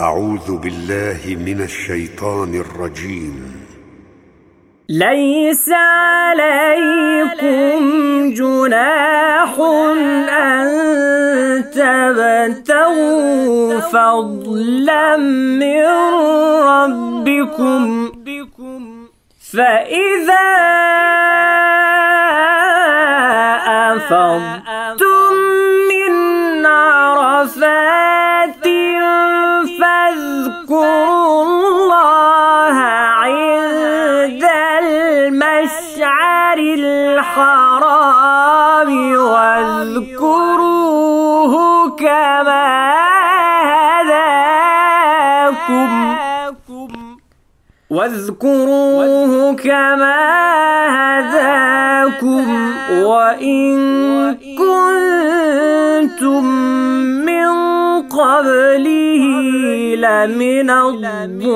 أعوذ بالله من الشيطان الرجيم. ليس عليكم جناح أن تبتغوا فضلا من ربكم. فإذا أفضتم فاذكروا الله عند المشعر الحرام واذكروه كما هداكم. واذكروه كما هداكم. وإن كنتم قبله لمن الضالين.